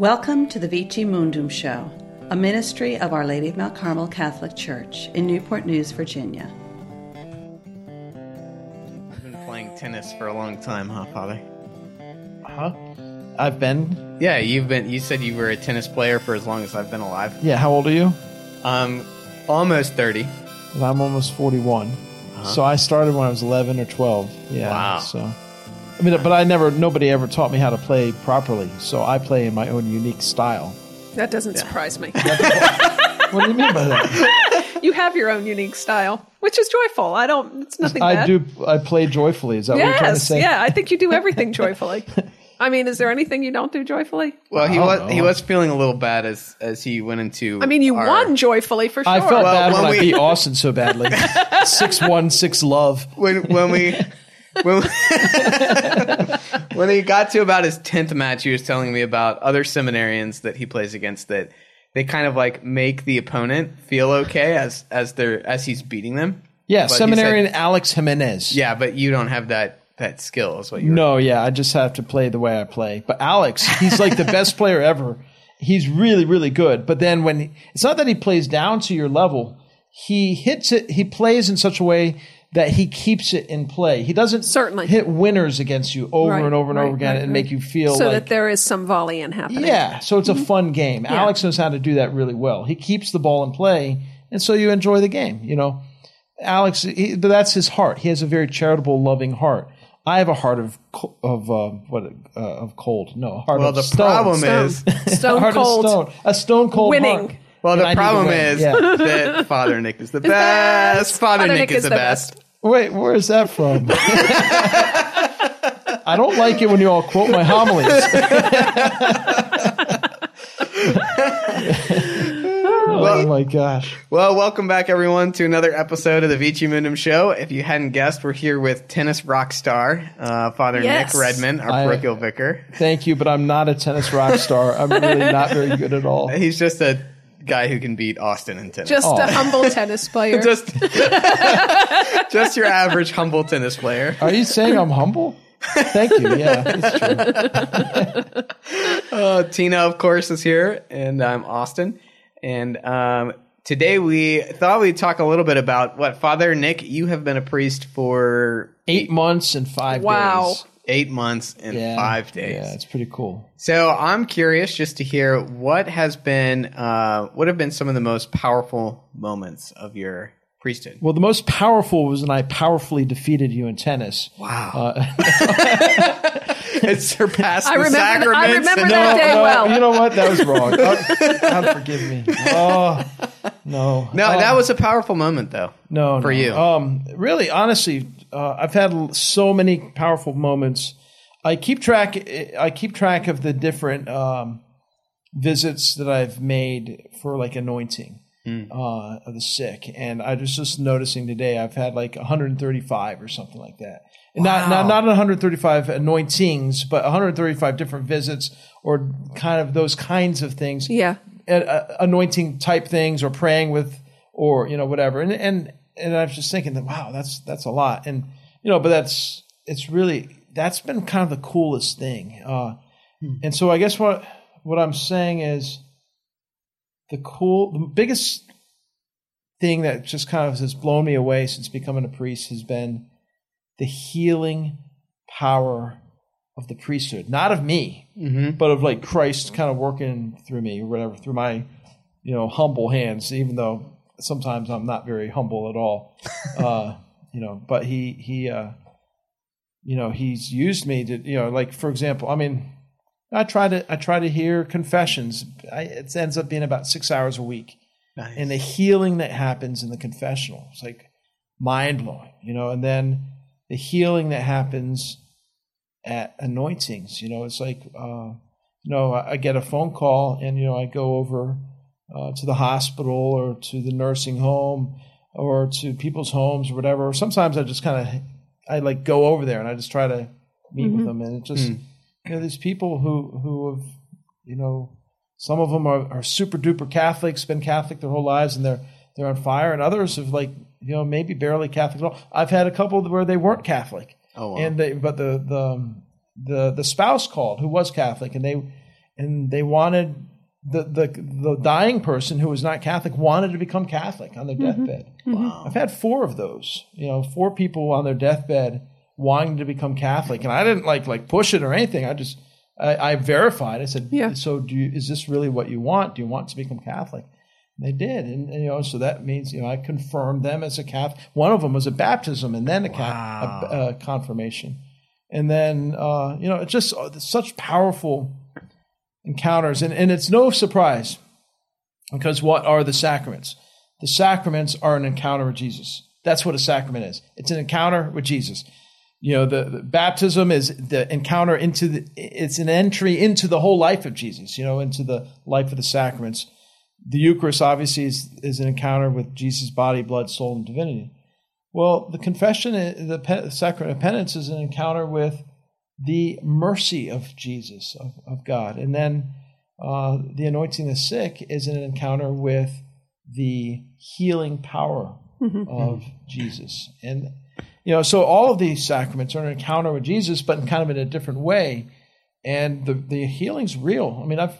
Welcome to the Vici Mundum Show, a ministry of Our Lady of Mount Carmel Catholic Church in Newport News, Virginia. I've been playing tennis for a long time, huh, Father? Huh? I've been. Yeah, you've been. You said you were a tennis player for as long as I've been alive. Yeah, how old are you? Um, almost thirty. And I'm almost 41. So I started when I was 11 or 12. Yeah. Wow. So, I mean, but I never, nobody ever taught me how to play properly. So I play in my own unique style. That doesn't surprise me. What do you mean by that? you have your own unique style, which is joyful. I don't. It's nothing I bad. do, I play joyfully. Is that what you're trying to say? yeah. I think you do everything joyfully. I mean, is there anything you don't do joyfully? Well, he was don't he was feeling a little bad as as he went into. I mean, you our- won joyfully for sure. I felt Well, bad when when, we- I beat Austin so badly. six one, six love. when when we. When, when he got to about his tenth match, he was telling me about other seminarians that he plays against that they kind of like make the opponent feel okay as as they're as he's beating them. Yeah, But seminarian said- Alex Jimenez. Yeah, but you don't have that that skill. Is what you. No, yeah, I just have to play the way I play. But Alex, he's like the best player ever. He's really, really good. But then when he, it's not that he plays down to your level, he hits it. He plays in such a way that he keeps it in play. He doesn't Certainly. hit winners against you over Right, and over and right, over again right, and right. make you feel so like that there is some volley in happening. yeah. So it's a fun game. Alex knows how to do that really well. He keeps the ball in play, and so you enjoy the game. You know, Alex, he, but that's his heart. He has a very charitable, loving heart. I have a heart of of uh, what uh, of cold. No, a heart Well, of the stone. problem Stone, is. a stone cold. stone. A stone cold Winning. heart. Well, the I need to problem is Yeah. that Father Nick is the best. Father, Nick, is, the best. Wait, where is that from? I don't like it when you all quote my homilies. oh my gosh. Well, welcome back, everyone, to another episode of the Vici Mundum Show. If you hadn't guessed, we're here with tennis rock star, uh, Father Yes. Nick Redmond, our I- parochial vicar. Thank you, but I'm not a tennis rock star. I'm really not very good at all. He's just a guy who can beat Austin in tennis. Just a humble tennis player. just, just your average humble tennis player. Are you saying I'm humble? Thank you. Yeah, it's true. Uh, Tina, of course, is here, and I'm Austin. And um, today we thought we'd talk a little bit about what Father Nick. You have been a priest for Eight months and five Wow. days. Eight months and Yeah. five days. Yeah, it's pretty cool. So I'm curious just to hear what has been, uh, what have been some of the most powerful moments of your priesthood. Well, the most powerful was when I powerfully defeated you in tennis. Wow, Uh, it surpassed I the remember th- I remember and- that day no, well. You know what? That was wrong. God forgive me. Oh, no. No, Oh. that was a powerful moment, though. No, for no. you. Um, really, honestly, uh, I've had so many powerful moments. I keep track. I keep track of the different um, visits that I've made for like anointing uh, of the sick, and I was just noticing today I've had like 135 or something like that. And Not, not not 135 anointings, but 135 different visits or kind of those kinds of things yeah. uh, anointing type things or praying with or you know whatever and and and I was just thinking that wow that's that's a lot. And you know but that's it's really that's been kind of the coolest thing. Uh, and so I guess what what I'm saying is the cool the biggest thing that just kind of has blown me away since becoming a priest has been the healing power of the priesthood. Not of me but of like Christ kind of working through me or whatever, through my, you know, humble hands, even though sometimes I'm not very humble at all. uh, you know, but he, he, uh, you know, he's used me to, you know, like for example, I mean, I try to, I try to hear confessions. I, it ends up being about six hours a week. Nice. And the healing that happens in the confessional is like mind blowing, you know, and then the healing that happens at anointings. You know, it's like, uh, you know, I I get a phone call and, you know, I go over uh, to the hospital or to the nursing home or to people's homes or whatever. Or sometimes I just kind of, I like go over there and I just try to meet with mm-hmm. them. And it just, mm. you know, these people who, who have, you know, some of them are, are super duper Catholics, been Catholic their whole lives and they're, they're on fire. And others have like, you know, maybe barely Catholic at all. I've had a couple where they weren't Catholic Oh, wow. and they, but the the um, the the spouse called who was Catholic, and they and they wanted the the the dying person who was not Catholic wanted to become Catholic on their deathbed. Wow. I've had four of those. You know, four people on their deathbed wanting to become Catholic, and I didn't like like push it or anything. I just I, I verified. I said, Yeah. So, do you, is this really what you want? Do you want to become Catholic? And they did, and, and, you know, so that means you know I confirmed them as a Catholic. One of them was a baptism, and then a, ca- a, a confirmation, and then uh, you know it's just uh, such powerful encounters, and, and it's no surprise because what are the sacraments? The sacraments are an encounter with Jesus. That's what a sacrament is. It's an encounter with Jesus. You know, the, the baptism is the encounter into the, it's an entry into the whole life of Jesus, you know, into the life of the sacraments. The Eucharist obviously is, is an encounter with Jesus' body, blood, soul, and divinity. Well, the confession, the sacrament of penance is an encounter with the mercy of Jesus, of, of God. And then uh, the anointing the sick is an encounter with the healing power of Jesus. And, you know, so all of these sacraments are an encounter with Jesus, but in kind of in a different way. And the, the healing's real. I mean, I've,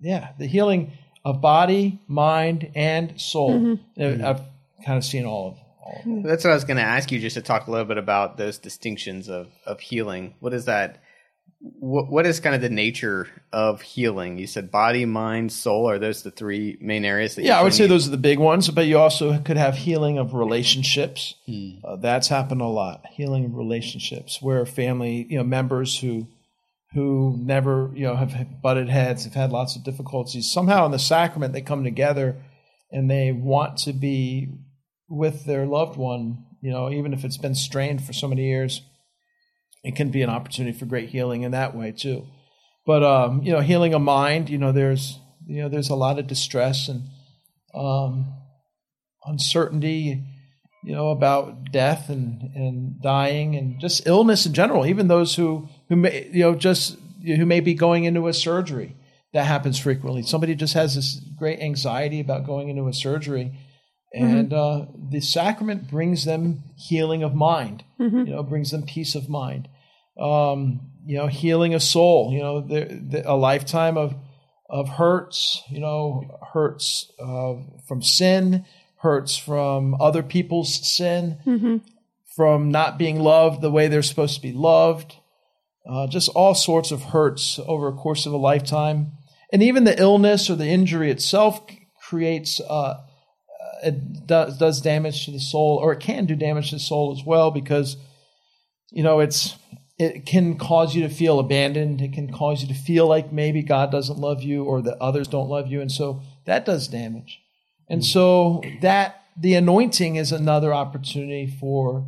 yeah, the healing of body, mind, and soul. And I've kind of seen all of, all of that. That's what I was going to ask you, just to talk a little bit about those distinctions of of healing. What is that? What what is kind of the nature of healing? You said body, mind, soul. Are those the three main areas? That Yeah, I would say you- those are the big ones, but you also could have healing of relationships. Uh, that's happened a lot. Healing of relationships where family, you know, members who who never, you know, have butted heads, have had lots of difficulties. Somehow in the sacrament they come together and they want to be with their loved one, you know, even if it's been strained for so many years. It can be an opportunity for great healing in that way too. But um, you know, healing a mind, you know, there's you know, there's a lot of distress and um, uncertainty, you know, about death and, and dying and just illness in general. Even those who who may you know just who may be going into a surgery that happens frequently. Somebody just has this great anxiety about going into a surgery, and uh, the sacrament brings them healing of mind. You know, brings them peace of mind. Um, you know, healing of soul. You know, the, the, a lifetime of of hurts. You know, hurts uh, from sin, hurts from other people's sin, from not being loved the way they're supposed to be loved. Uh, just all sorts of hurts over a course of a lifetime, and even the illness or the injury itself creates. It does, does damage to the soul, or it can do damage to the soul as well, because you know it's it can cause you to feel abandoned. It can cause you to feel like maybe God doesn't love you, or that others don't love you, and so that does damage. And mm. so that the anointing is another opportunity for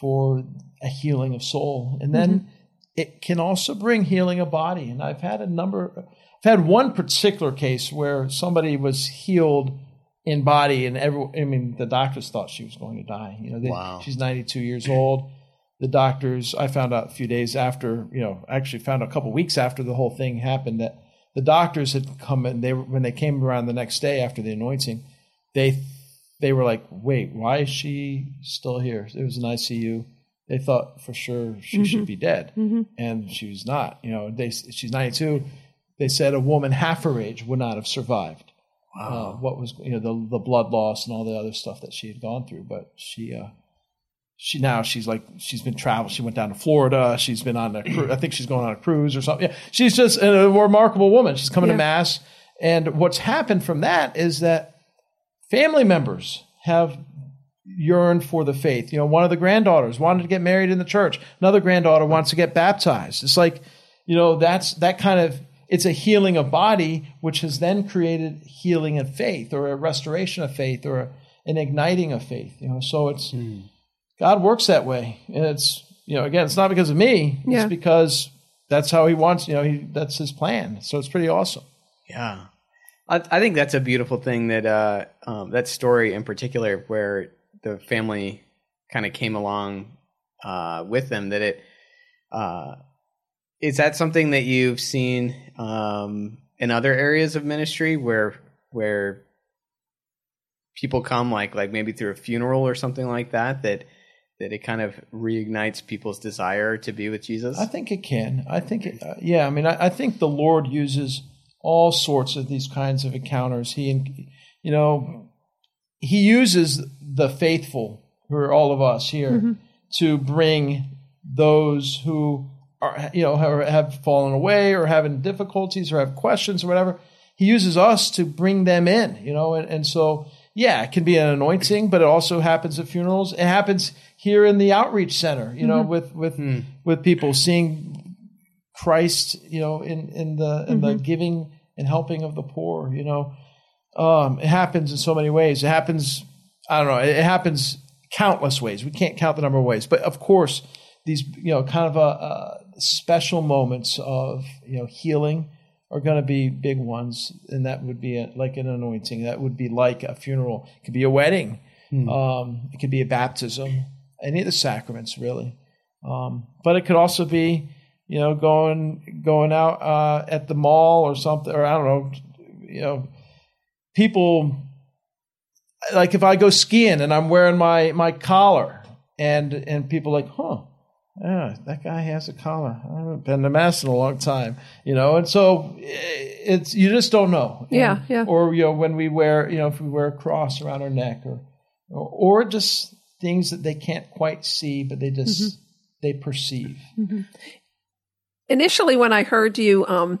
for a healing of soul, and then mm-hmm. it can also bring healing of body. And I've had a number. I've had one particular case where somebody was healed in body, and every, I mean, the doctors thought she was going to die. You know, they, Wow. she's 92 years old. The doctors, I found out a few days after, you know, actually found a couple weeks after the whole thing happened that the doctors had come and they were, when they came around the next day after the anointing, they they were like, "Wait, why is she still here?" It was an ICU. They thought for sure she mm-hmm. should be dead, mm-hmm. and she was not. You know, they she's 92. They said a woman half her age would not have survived. Uh, what was you know the the blood loss and all the other stuff that she had gone through, but she uh, she now she's like she's been traveling. She went down to Florida. She's been on a cru- I think she's going on a cruise or something. Yeah, she's just a remarkable woman. She's coming Yeah. to mass, and what's happened from that is that family members have yearned for the faith. You know, one of the granddaughters wanted to get married in the church. Another granddaughter wants to get baptized. It's like, you know, that's that kind of it's a healing of body, which has then created healing of faith or a restoration of faith or an igniting of faith. You know, so it's God works that way. And it's you know, again, it's not because of me. Yeah. It's because that's how he wants, you know, he, that's his plan. So it's pretty awesome. Yeah. I, I think that's a beautiful thing that uh, um, that story in particular, where the family kind of came along uh, with them. That it uh, is that something that you've seen um, in other areas of ministry, where where people come like like maybe through a funeral or something like that. That that it kind of reignites people's desire to be with Jesus? I think it can. I think it, uh, yeah. I mean, I, I think the Lord uses all sorts of these kinds of encounters. He, you know, He uses the faithful, who are all of us here, to bring those who are, you know, have, have fallen away or having difficulties or have questions or whatever. He uses us to bring them in, you know, and, and so yeah, it can be an anointing, but it also happens at funerals. It happens here in the outreach center, you know, mm-hmm. with with mm. with people seeing Christ, you know, in in the in the mm-hmm. giving and helping of the poor, you know. Um, it happens in so many ways. It happens, I don't know, it, it happens countless ways. We can't count the number of ways, but of course, these you know kind of a, a special moments of you know healing are going to be big ones, and that would be a, like an anointing. That would be like a funeral. It could be a wedding. Um, it could be a baptism. Any of the sacraments, really. Um, but it could also be, you know, going going out uh, at the mall or something, or I don't know, you know, people like if I go skiing and I'm wearing my my collar, and and people are like, huh, yeah, that guy has a collar. I haven't been to mass in a long time, you know, and so eh, it's you just don't know. Yeah, And- yeah. Or you know, when we wear, you know, if we wear a cross around our neck, or or, or just things that they can't quite see, but they just Mm-hmm. they perceive. initially when I heard you um,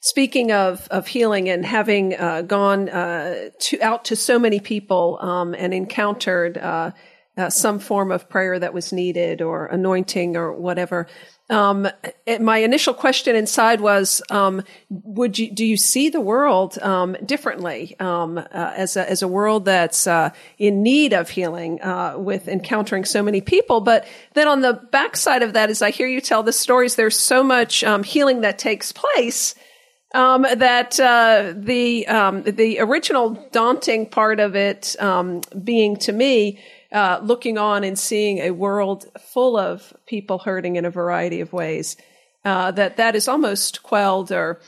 speaking of of healing and having uh, gone uh, to out to so many people um, and encountered uh, uh, some form of prayer that was needed or anointing or whatever. Um, it, my initial question inside was, um, would you, do you see the world, um, differently, um, uh, as a, as a world that's, uh, in need of healing, uh, with encountering so many people? But then on the backside of that, as I hear you tell the stories, there's so much, um, healing that takes place um, that uh, the um, the original daunting part of it um, being to me uh, looking on and seeing a world full of people hurting in a variety of ways uh, that that is almost quelled or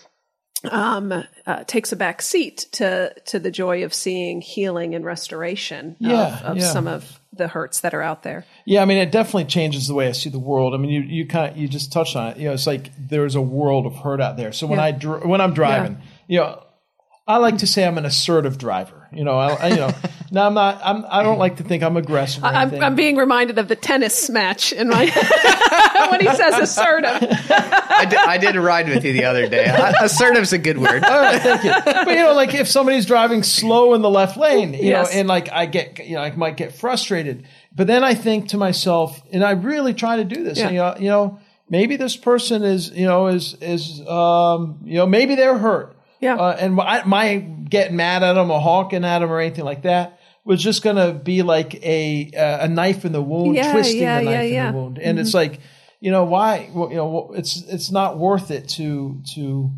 um, uh, takes a back seat to to the joy of seeing healing and restoration Yeah, of, of yeah. some of the hurts that are out there. Yeah, I mean, it definitely changes the way I see the world. I mean, you you kind of you just touched on it. You know, it's like there's a world of hurt out there. So when Yeah. I dr- when I'm driving, you know, I like to say I'm an assertive driver. You know, I, I you know, now I'm not. I'm. I don't like to think I'm aggressive. Or I'm. I'm being reminded of the tennis match in my when he says assertive. I did, I did ride with you the other day. Assertive's a good word. Thank you. But you know, like if somebody's driving slow in the left lane, you Yes. know, and like I get, you know, I might get frustrated. But then I think to myself, and I really try to do this. Yeah. You know, you know, maybe this person is, you know, is is, um, you know, maybe they're hurt. Yeah. Uh, and my, my getting mad at them or honking at them or anything like that was just going to be like a uh, a knife in the wound, Yeah, twisting yeah, the knife yeah, in yeah. Mm-hmm. the wound. And it's like, you know, why? Well, you know, it's it's not worth it to to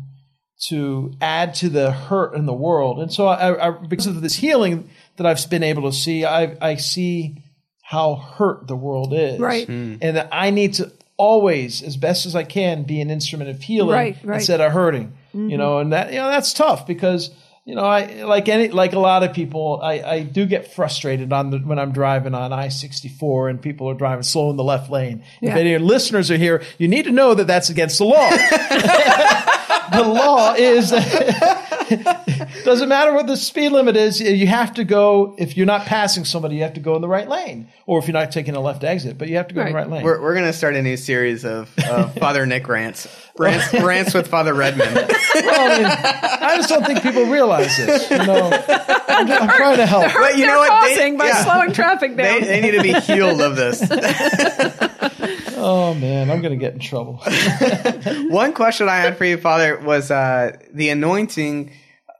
to add to the hurt in the world. And so, I, I, because of this healing that I've been able to see, I, I see how hurt the world is, Right. And that I need to always, as best as I can, be an instrument of healing Right, right. instead of hurting. You mm-hmm. know, and that you know that's tough because. You know, I like any like a lot of people. I, I do get frustrated on the, when I'm driving on I sixty four and people are driving slow in the left lane. If any of your listeners are here, you need to know that that's against the law. the law is doesn't matter what the speed limit is. You have to go if you're not passing somebody, you have to go in the right lane, or if you're not taking a left exit, but you have to go in the Right. right lane. We're, we're going to start a new series of uh, Father Nick rants. Rants, rants with Father Redmond. Well, I, mean, I just don't think people realize this. You know, I'm, I'm trying to help. But you They're know what? They- causing by yeah. slowing traffic They, down. they need to be healed of this. Oh man, I'm going to get in trouble. One question I had for you, Father, was uh, the anointing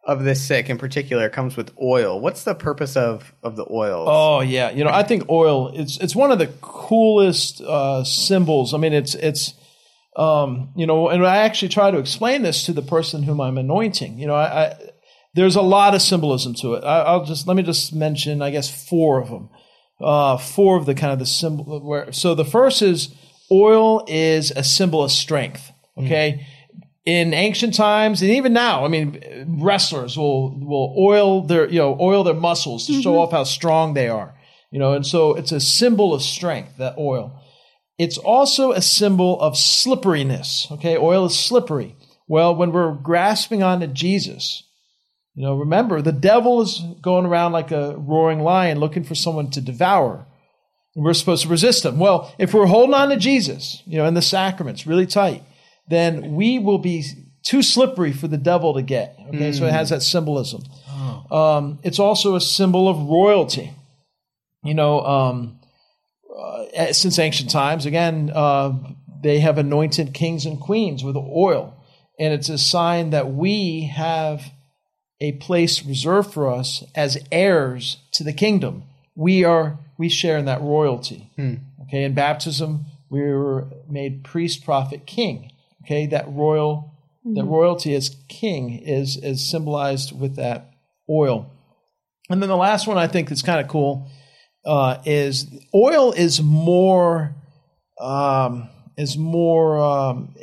of the sick in particular comes with oil. What's the purpose of, of the oil? Oh yeah, you know I think oil it's it's one of the coolest uh, symbols. I mean it's it's um, you know, and I actually try to explain this to the person whom I'm anointing. You know, I, I there's a lot of symbolism to it. I, I'll just let me just mention I guess four of them. Uh, four of the kind of the symbol where so the first is oil is a symbol of strength. Hmm. Okay. In ancient times and even now, I mean, wrestlers will will oil their you know oil their muscles to show mm-hmm. off how strong they are. You know, and so it's a symbol of strength, that oil. It's also a symbol of slipperiness. Okay, oil is slippery. Well, when we're grasping onto Jesus, you know, remember the devil is going around like a roaring lion looking for someone to devour. We're supposed to resist them. Well, if we're holding on to Jesus, you know, and the sacraments really tight, then we will be too slippery for the devil to get. Okay, mm. so it has that symbolism. Oh. Um, it's also a symbol of royalty. You know, um, uh, since ancient times, again, uh, they have anointed kings and queens with oil, and it's a sign that we have a place reserved for us as heirs to the kingdom. We are we share in that royalty. Hmm. Okay, in baptism, we were made priest, prophet, king. Okay, that royal mm-hmm. that royalty as king is is symbolized with that oil. And then the last one I think that's kind of cool uh, is oil is more um, is more um,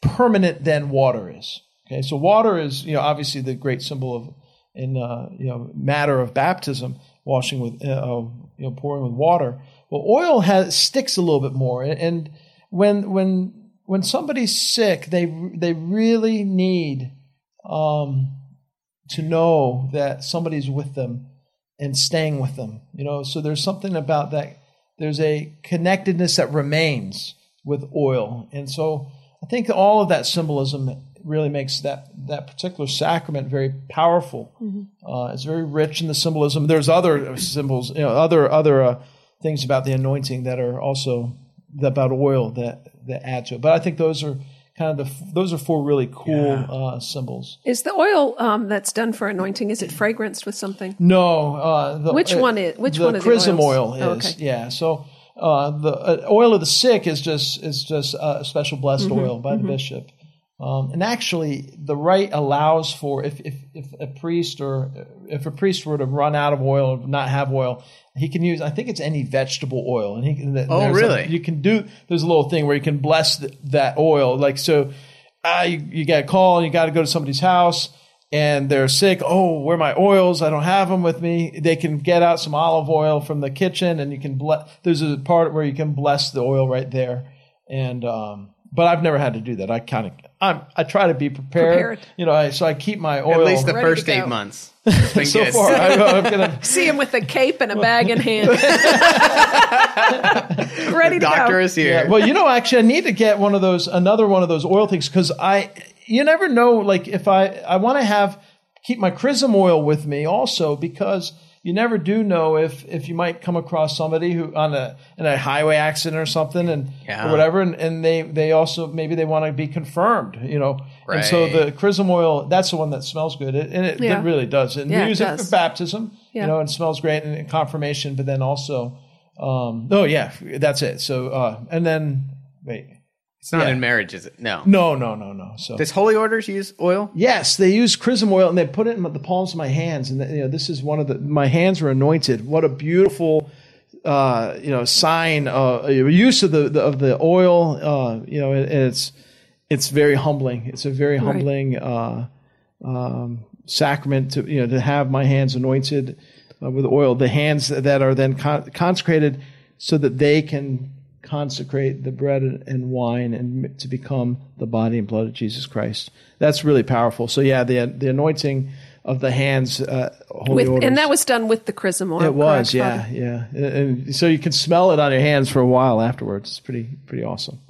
permanent than water is. Okay, so water is you know obviously the great symbol of in uh, you know matter of baptism, washing with uh, uh you know pouring with water. Well, oil has sticks a little bit more, and when when when somebody's sick, they they really need um, to know that somebody's with them and staying with them. You know, so there's something about that. There's a connectedness that remains with oil, and so I think all of that symbolism really makes that that particular sacrament very powerful. Mm-hmm. Uh, it's very rich in the symbolism. There's other symbols, you know, other other uh, things about the anointing that are also about oil that that add to it. But I think those are kind of the those are four really cool yeah. uh, symbols. Is the oil um, that's done for anointing is it fragranced with something? No. Uh, the, which one is which the one? chrism oil is. Oh, okay. Yeah. So uh, the uh, oil of the sick is just is just a special blessed mm-hmm. oil by mm-hmm. the bishop. Um, and actually, the rite allows for if, if, if a priest or if a priest were to run out of oil or not have oil, he can use. I think it's any vegetable oil, and he. And oh, really? A, you can do. There's a little thing where you can bless the, that oil. Like so, ah, you, you get a call, and you got to go to somebody's house, and they're sick. Oh, where are my oils? I don't have them with me. They can get out some olive oil from the kitchen, and you can bless. There's a part where you can bless the oil right there, and um, but I've never had to do that. I kind of I'm, I try to be prepared. prepared. You know, I, so I keep my oil. At least the first eight months. so good. far, I, am gonna see him with a cape and a bag in hand, ready to Doctor go. is here. Yeah, well, you know, actually, I need to get one of those, another one of those oil things because I, you never know. Like, if I, I want to have keep my chrism oil with me also because you never do know if if you might come across somebody who on a in a highway accident or something and yeah. or whatever and, and they they also maybe they want to be confirmed you know? Right. and so the chrism oil that's the one that smells good. It, and it, yeah. it, really does. And yeah, we use it, it for baptism you know and smells great and confirmation but then also um, oh yeah that's it. So uh, and then wait it's not yeah. in marriage, is it? No. No, no, no, no. So does holy orders use oil? Yes, they use chrism oil and they put it in the palms of my hands. And you know, this is one of the my hands are anointed. What a beautiful, uh, you know, sign uh, use of the, the of the oil. Uh, you know, and it's it's very humbling. It's a very humbling right. uh, um, sacrament to you know to have my hands anointed uh, with oil. The hands that are then con- consecrated so that they can consecrate the bread and wine and to become the body and blood of Jesus Christ. That's really powerful. So yeah, the the anointing of the hands, uh, holy with, and that was done with the chrism oil. It was, yeah, yeah, and, and so you can smell it on your hands for a while afterwards. It's pretty pretty awesome.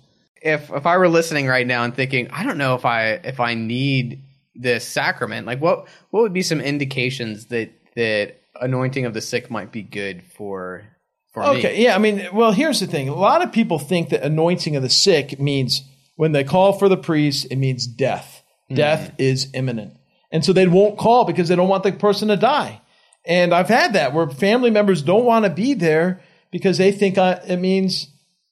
If if I were listening right now and thinking, I don't know if I if I need this sacrament, like what what would be some indications that that anointing of the sick might be good for okay, me. yeah. I mean, well, here's the thing. A lot of people think that anointing of the sick means when they call for the priest, it means death. Mm. Death is imminent. And so they won't call because they don't want the person to die. And I've had that where family members don't want to be there because they think uh, it means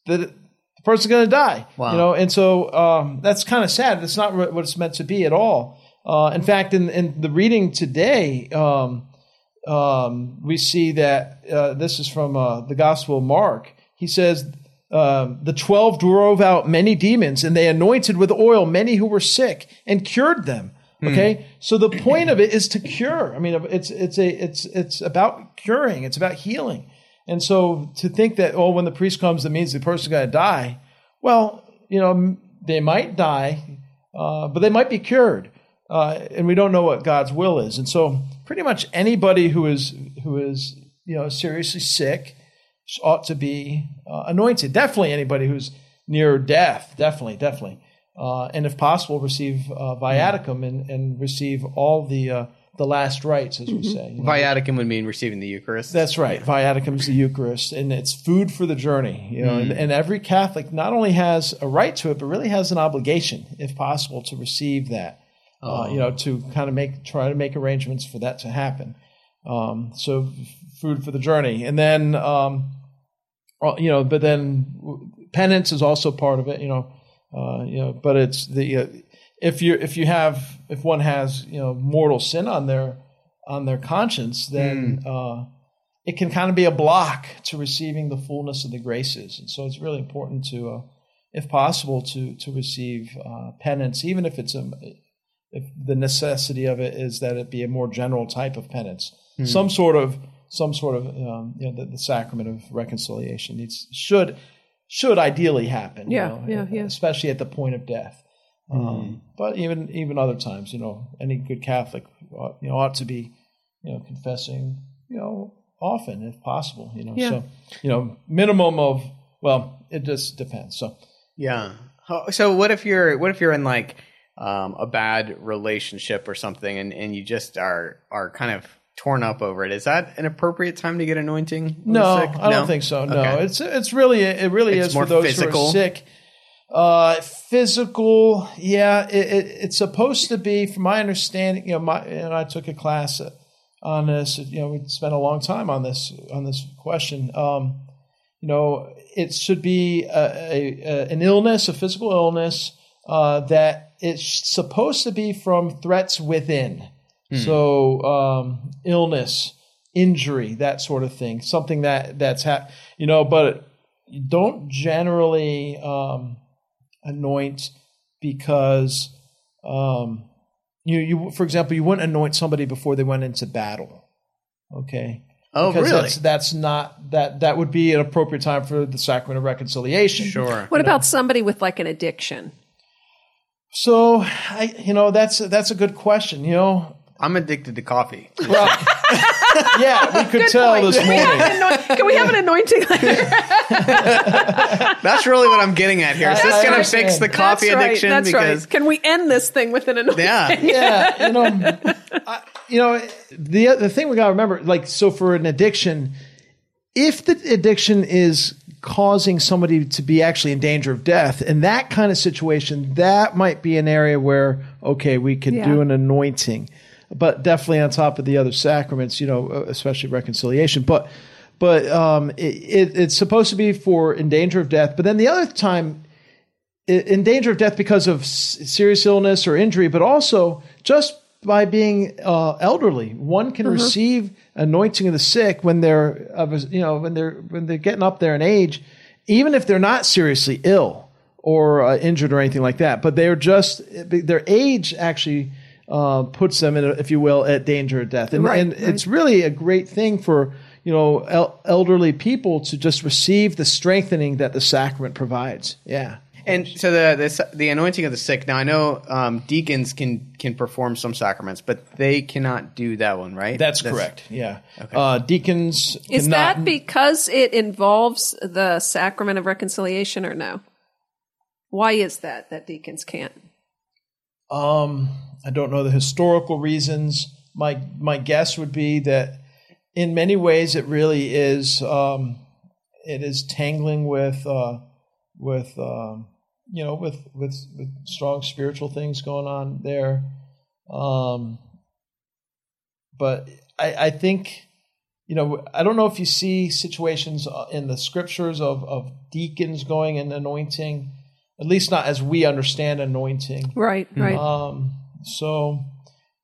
that the person's going to die. Wow. You know, and so um, that's kind of sad. That's not what it's meant to be at all. Uh, in fact, in, in the reading today, um, um, we see that uh, this is from uh, the Gospel of Mark. He says, um, The twelve drove out many demons, and they anointed with oil many who were sick and cured them. Hmm. Okay, mm. so the point of it is to cure. I mean, it's it's a it's it's about curing. It's about healing. And so to think that oh, when the priest comes, that means the person's going to die. Well, you know, they might die, uh, but they might be cured, uh, and we don't know what God's will is. And so, pretty much anybody who is who is you know seriously sick ought to be uh, anointed. Definitely anybody who's near death. Definitely, definitely. Uh, and if possible, receive uh, viaticum and, and receive all the uh, the last rites, as we say. you know. Viaticum would mean receiving the Eucharist. That's right. Viaticum is the Eucharist, and it's food for the journey. You know, and, and every Catholic not only has a right to it, but really has an obligation, if possible, to receive that. Uh, you know, to kind of make try to make arrangements for that to happen. Um, so, food for the journey, and then um, uh, you know, but then penance is also part of it. You know, uh, you know, but it's the uh, if you if you have if one has you know mortal sin on their on their conscience, then uh, it can kind of be a block to receiving the fullness of the graces, and so it's really important to, uh, if possible, to to receive uh, penance, even if it's a if the necessity of it is that it be a more general type of penance, some sort of some sort of um, you know the, the sacrament of reconciliation needs should should ideally happen. you Yeah, know, yeah, yeah. Especially at the point of death. Um, but even even other times, you know, any good Catholic, ought, you know, ought to be, you know, confessing, you know, often if possible. You know, Yeah. so you know, minimum of well, it just depends. So Yeah. So what if you're what if you're in like um, a bad relationship or something, and, and you just are are kind of torn up over it? Is that an appropriate time to get anointing? No, sick? I don't think so. No, Okay. it's it's really it really It's is for those who are sick. Uh, physical, yeah. It, it, it's supposed to be, from my understanding. You know, my and I took a class on this. You know, we spent a long time on this on this question. Um, you know, it should be a, a, a, an illness, a physical illness uh, that it's supposed to be from threats within. So um, illness, injury, that sort of thing, something that that's hap- you know, but you don't generally um, anoint because um, you you for example you wouldn't anoint somebody before they went into battle. Okay. Oh, because really? That's, that's not that that would be an appropriate time for the sacrament of reconciliation. Sure. What about somebody with like an addiction? So I, you know, that's that's a good question. You know, I'm addicted to coffee. well, yeah, we could tell point. this morning. Can we have an anointing later? That's really what I'm getting at here. Is this I going to fix the coffee That's right. addiction? That's because right. Can we end this thing with an anointing? yeah, yeah, you know, I, you know, the the thing we got to remember, like, so for an addiction, if the addiction is causing somebody to be actually in danger of death, in that kind of situation, that might be an area where okay, we could Yeah. do an anointing, but definitely on top of the other sacraments, you know, especially reconciliation, but. But um, it, it, it's supposed to be for in danger of death. But then the other time, in danger of death because of serious illness or injury, but also just by being uh, elderly. One can receive anointing of the sick when they're of a, you know when they're when they're getting up there in age, even if they're not seriously ill or uh, injured or anything like that. But they're just their age actually uh, puts them in, a, if you will, at danger of death, and, Right, and right. it's really a great thing for. You know, el- elderly people to just receive the strengthening that the sacrament provides. Yeah. And so the, the the anointing of the sick. Now I know um, deacons can can perform some sacraments, but they cannot do that one, right? That's, correct. Yeah. Uh, deacons Is cannot- that because it involves the sacrament of reconciliation or no? Why is that that deacons can't? um, I don't know the historical reasons. My my guess would be that in many ways it really is um, it is tangling with uh, with um, you know with with with strong spiritual things going on there. Um, but I, I think you know I don't know if you see situations uh, in the scriptures of of deacons going and anointing, at least not as we understand anointing. Right, right. Um, so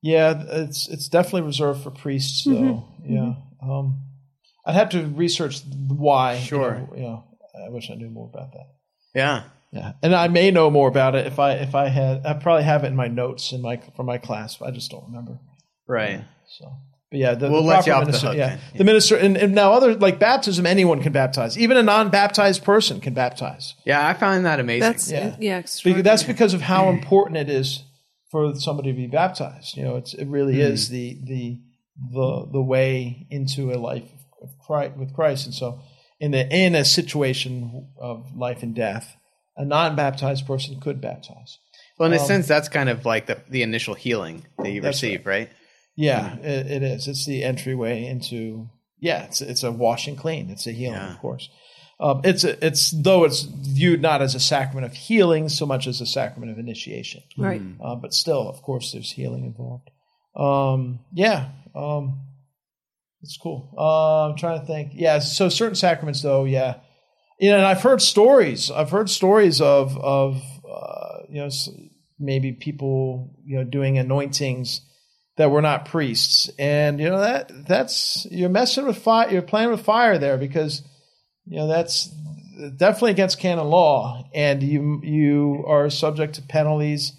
yeah, it's it's definitely reserved for priests, though. Yeah. Um, I'd have to research why. Sure. You know, I wish I knew more about that. Yeah. Yeah, and I may know more about it if I if I had I probably have it in my notes in my from my class, but I just don't remember. Right. So But yeah, the, We'll the let you off the minister, hook yeah, then. Yeah. the minister, and, and now other like baptism, anyone can baptize. Even a non-baptized person can baptize. Yeah, I find that amazing. That's Yeah. yeah, Because extraordinary. that's because of how important it is for somebody to be baptized. You know, it's it really Mm-hmm. is the the the the way into a life of Christ with Christ. And so, in the in a situation of life and death, a non-baptized person could baptize. well, in a sense, that's kind of like the, the initial healing that you Um, receive, right? Yeah, it, it is. It's the entryway into yeah. It's it's a washing clean. It's a healing, Yeah. of course. Um, it's a, it's though it's viewed not as a sacrament of healing so much as a sacrament of initiation. right. uh, but still, of course, there's healing involved. Um, yeah, um, it's cool. Uh, I'm trying to think. Yeah, so certain sacraments, though, yeah, you know, and I've heard stories. I've heard stories of of uh, you know maybe people you know doing anointings that were not priests, and you know that that's you're messing with fire. You're playing with fire there because you know that's definitely against canon law, and you you are subject to penalties,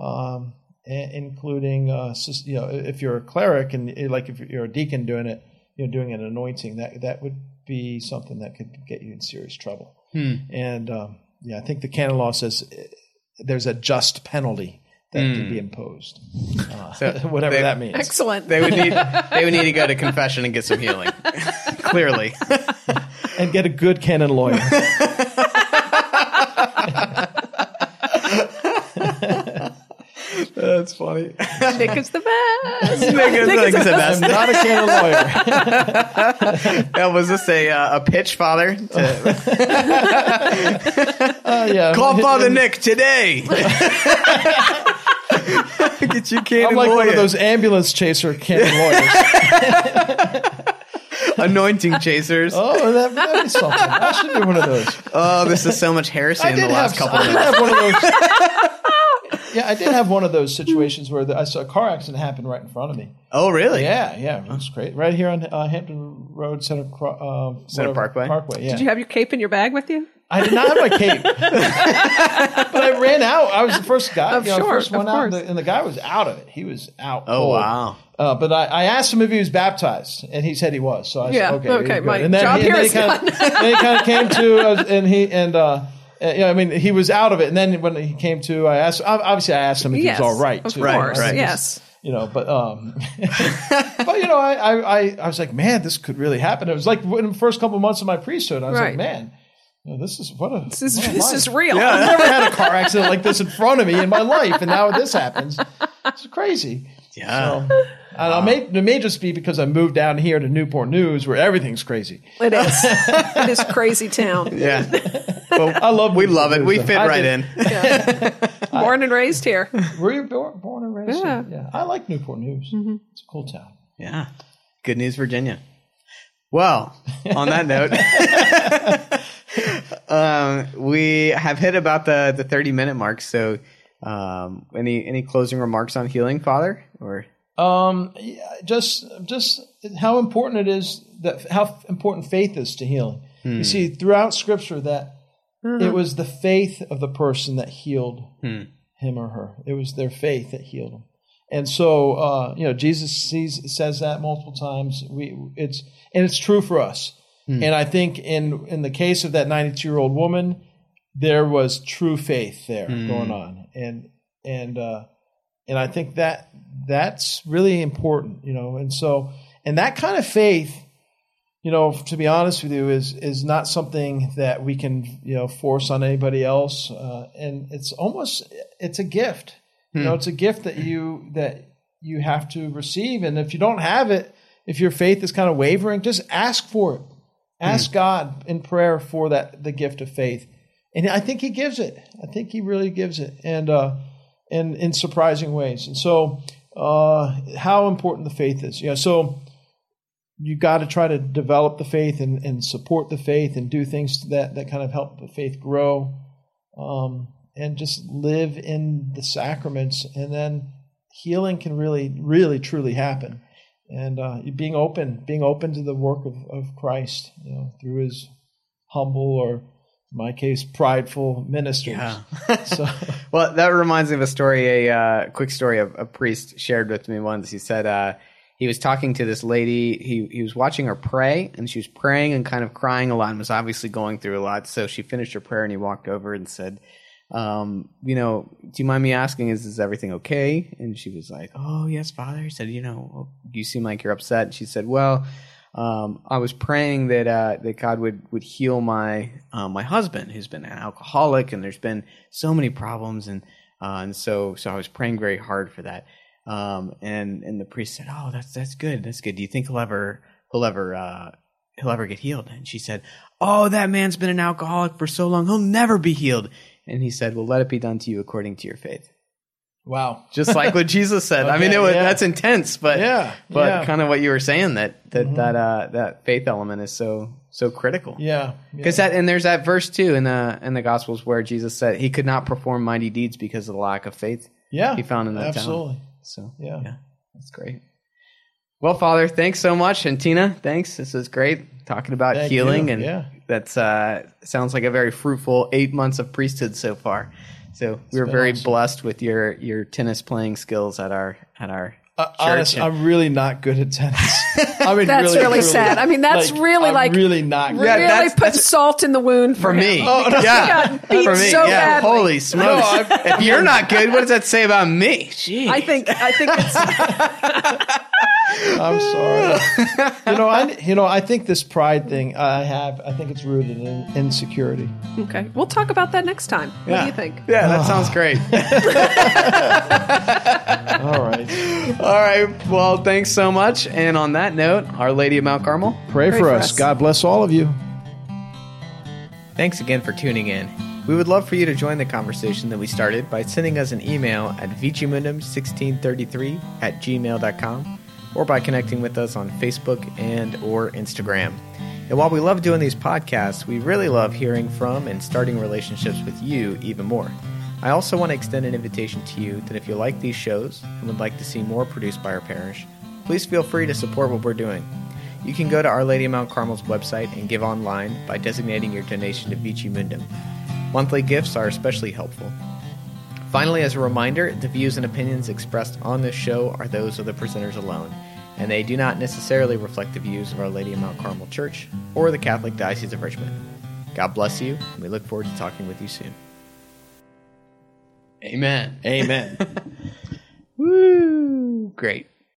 um, including uh, you know if you're a cleric and like if you're a deacon doing it, you know doing an anointing that that would be something that could get you in serious trouble. And um, yeah, I think the canon law says uh, there's a just penalty that can be imposed, uh, So whatever they- that means. Hmm. Excellent. They would need they would need to go to confession and get some healing. Clearly, and get a good canon lawyer. That's funny. Nick is the best. Nick is- Nick is the I'm best. not a canon lawyer. Yeah, was this a uh, a pitch, Father? To Uh, yeah, call Father Nick today. Get you canon I'm like one of those ambulance chaser canon lawyers. anointing chasers. Oh. That, that'd be something. I should be one of those. Oh, this is so much heresy I in the last have, couple I of did minutes. have one of those. Yeah, I did have one of those situations where the, I saw a car accident happen right in front of me. Oh, really? Yeah, yeah, it was great. Right here on uh, Hampton Road, Center, Cro- uh, Center whatever, Parkway? Parkway. Yeah, Did you have your cape in your bag with you? I did not have my cape, but I ran out. I was the first guy, Of you know, sure, first one of out, and the, and the guy was out of it. He was out. Oh, cold. wow. Uh, but I, I asked him if he was baptized, and he said he was. So I Yeah, said, okay, okay, you're good. my and then, job he, here and then is he kind of, then he kind of came to, uh, and he and uh, uh, yeah, I mean, he was out of it. And then when he came to, I asked, obviously, I asked him if yes. he was all right. Of too, course. right. Yes. You know, but um, but you know, I, I I I was like, man, this could really happen. It was like in the first couple months of my priesthood, I was Right. like, man, you know, this is what a This is this life. is real. I've never had a car accident like this in front of me in my life, and now this happens. It's crazy. Yeah. So, and I may, it may just be because I moved down here to Newport News where everything's crazy. It is. it is crazy town. Yeah. Well, I love we love it. News, We fit I right did- in. Born and raised here. Were you born, born and raised? Yeah. here? yeah. I like Newport News. It's a cool town. Yeah. Good news, Virginia. Well, on that note, um, we have hit about the, the 30 minute mark. So, um, any, any closing remarks on healing, Father? Or, Um, just just how important it is that how important faith is to healing. You see throughout Scripture that it was the faith of the person that healed him or her. It was their faith that healed them. And so, uh, you know, Jesus sees, says that multiple times. We, it's and it's true for us. And I think in in the case of that 92 year old woman, there was true faith there going on, and and uh, and I think that that's really important, you know. And so, and that kind of faith, you know, to be honest with you, is is not something that we can, you know, force on anybody else. Uh, and it's almost it's a gift, you know, it's a gift that you that you have to receive. And if you don't have it, if your faith is kind of wavering, just ask for it. Ask God in prayer for that the gift of faith, and I think He gives it. I think He really gives it, and uh, and in surprising ways. And so, uh, how important the faith is. Yeah. So you got to try to develop the faith and, and support the faith and do things that that kind of help the faith grow, um, and just live in the sacraments, and then healing can really, really, truly happen. And uh, being open, being open to the work of, of Christ, you know, through His humble or, my case, prideful ministers. Yeah. so well, that reminds me of a story, a uh, quick story of a priest shared with me once. He said, uh, he was talking to this lady. He he was watching her pray, and she was praying and kind of crying a lot, and was obviously going through a lot. So she finished her prayer, and he walked over and said, um, "You know, do you mind me asking? Is is everything okay?" And she was like, "Oh yes, Father." He said, "You know, you seem like you're upset." And she said, "Well." Um, I was praying that uh, that God would would heal my uh, my husband, who's been an alcoholic, and there's been so many problems, and uh, and so so I was praying very hard for that. Um, and and the priest said, "Oh, that's that's good. That's good. Do you think he'll ever he'll ever uh, he'll ever get healed?" And she said, "Oh, that man's been an alcoholic for so long. He'll never be healed." And he said, "Well, let it be done to you according to your faith." Wow. Just like what Jesus said. I mean, it was, yeah. that's intense, but Yeah, but yeah. kind of what you were saying that that that uh, that faith element is so so critical. Yeah. Because that and there's that verse too in the in the Gospels where Jesus said he could not perform mighty deeds because of the lack of faith yeah. he found in that town. Absolutely. So Yeah. yeah, that's great. Well, Father, thanks so much, and Tina, thanks. This is great talking about Thank healing, you. and Yeah. that's uh, sounds like a very fruitful eight months of priesthood so far. So we were very awesome. blessed with your your tennis playing skills at our at our Uh, church. honest, I'm really not good at tennis. I mean, That's really sad. I mean, that's really I'm like- really not. good. really that's- put that's- salt in the wound for, for me. Oh, no. yeah, beat for me. so yeah, badly. holy smokes! No, if you're not good, what does that say about me? Jeez. I think I think it's I'm sorry. you know, I you know, I think this pride thing I have. I think it's rooted in insecurity. okay. We'll talk about that next time. What Yeah. do you think? Yeah, that sounds great. All right. All right. Well, thanks so much. And on that note, Our Lady of Mount Carmel. Pray, Pray for, for us. us. God bless all of you. Thanks again for tuning in. We would love for you to join the conversation that we started by sending us an email at vicimundum1633 at gmail.com or by connecting with us on Facebook and or Instagram. And while we love doing these podcasts, we really love hearing from and starting relationships with you even more. I also want to extend an invitation to you that if you like these shows and would like to see more produced by our parish, please feel free to support what we're doing. You can go to Our Lady of Mount Carmel's website and give online by designating your donation to Vici Mundum. Monthly gifts are especially helpful. Finally, as a reminder, the views and opinions expressed on this show are those of the presenters alone, and they do not necessarily reflect the views of Our Lady of Mount Carmel Church or the Catholic Diocese of Richmond. God bless you, and we look forward to talking with you soon. Amen. Amen. Woo! Great.